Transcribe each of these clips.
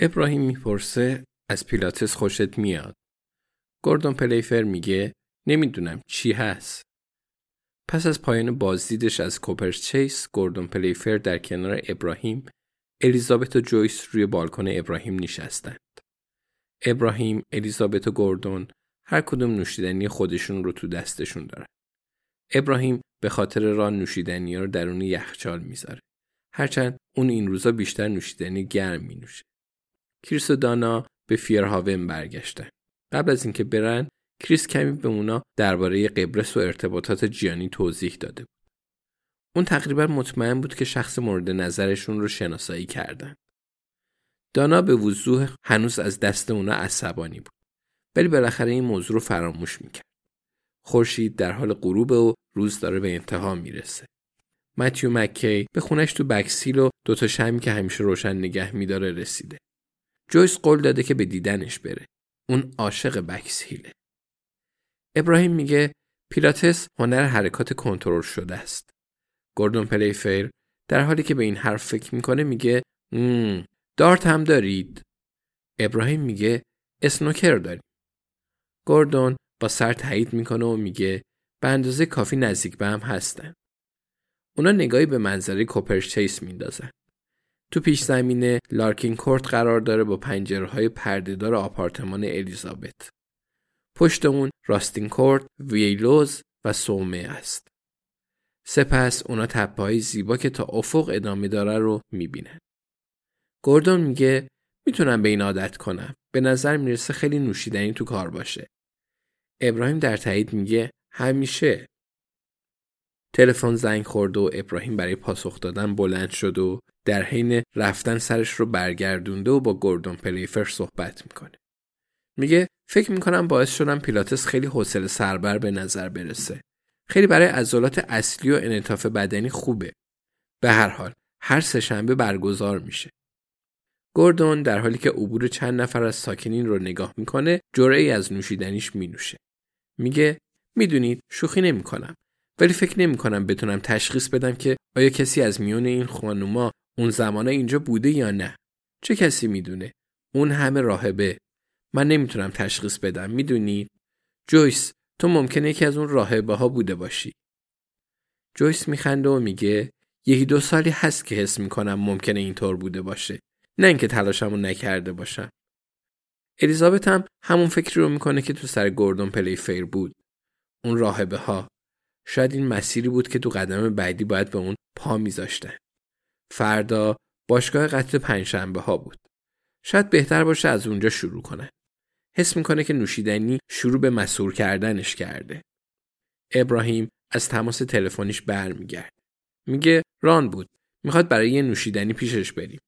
ابراهیم می‌پرسه از پیلاتس خوشت میاد. گوردون پلیفر میگه نمی‌دونم چی هست. پس از پایان بازدیدش از کوپرچیس گوردون پلیفر در کنار ابراهیم الیزابت و جویس روی بالکن ابراهیم نشستند. ابراهیم، الیزابت و گوردون هر کدوم نوشیدنی خودشون رو تو دستشون دارن. ابراهیم به خاطر راه نوشیدنی رو درون یخچال می‌ذاره. هرچند اون این روزا بیشتر نوشیدنی گرم می نوشه. کریس و دانا به فیرهاون برگشتن. قبل از اینکه برن کریس کمی به اونا درباره قبرس و ارتباطات جیانی توضیح داده بود. اون تقریبا مطمئن بود که شخص مورد نظرشون رو شناسایی کردن. دانا به وضوح هنوز از دست اونا عصبانی بود. ولی بالاخره این موضوع رو فراموش می‌کرد. خورشید در حال غروب و روز داره به انتها می‌رسه. متیو مکی به خونش تو بکسیل و دوتا شمعی که همیشه روشن نگه میداره رسیده. جویس قول داده که به دیدنش بره. اون عاشق بکسیله. ابراهیم میگه پیلاتس هنر حرکات کنترل شده است. گوردون پلیفیر در حالی که به این حرف فکر می‌کنه میگه دارت هم دارید. ابراهیم میگه اسنوکر داریم. گوردون با سر تایید می‌کنه و میگه به اندازه کافی نزدیک به هم هستن. اونا نگاهی به منظره کوپرچیس میندازن. تو پیش زمینه لارکین کورت قرار داره با پنجره های پردهدار آپارتمان الیزابت. پشت اون راستین کورت، ویلوز و سومه است. سپس اونا تپه های زیبا که تا افق ادامه داره رو می‌بینن. گوردون میگه می‌تونم به این عادت کنم. به نظر می‌رسه خیلی نوشیدنی تو کار باشه. ابراهیم در تایید میگه همیشه. تلفن زنگ خورد و ابراهیم برای پاسخ دادن بلند شد و در حین رفتن سرش رو برگردونده و با گوردون پلیفر صحبت می‌کنه. میگه فکر می‌کنم باعث شدم پیلاتس خیلی حوصله سربر به نظر برسه. خیلی برای عضلات اصلی و انعطاف بدنی خوبه. به هر حال هر سهشنبه برگزار میشه. گوردون در حالی که عبور چند نفر از ساکنین رو نگاه می‌کنه جرعه از نوشیدنیش مینوشه. میگه می‌دونید شوخی نمی‌کنم ولی فکر نمی‌کنم بتونم تشخیص بدم که آیا کسی از میون این خانوما اون زمانه اینجا بوده یا نه. چه کسی می‌دونه؟ اون همه راهبه. من نمی‌تونم تشخیص بدم می‌دونید؟ جویس تو ممکنه یکی از اون راهبه ها بوده باشی. جویس میخنده و میگه یکی دو سالی هست که حس می‌کنم ممکنه اینطور بوده باشه. نه اینکه تلاشمو نکرده باشم. الیزابت هم همون فکری رو می‌کنه که تو سر گوردون پلیفیر بود. اون راهبه ها. شاید این مسیری بود که تو قدم بعدی باید به اون پا میذاشتن. فردا باشگاه قطع پنجشنبه ها بود. شاید بهتر باشه از اونجا شروع کنه. حس می‌کنه که نوشیدنی شروع به مسور کردنش کرده. ابراهیم از تماس تلفنیش برمیگرده. میگه ران بود. می‌خواد برای یه نوشیدنی پیشش بریم.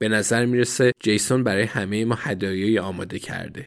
به نظر می‌رسه جیسون برای همه ما هدایایی آماده کرده.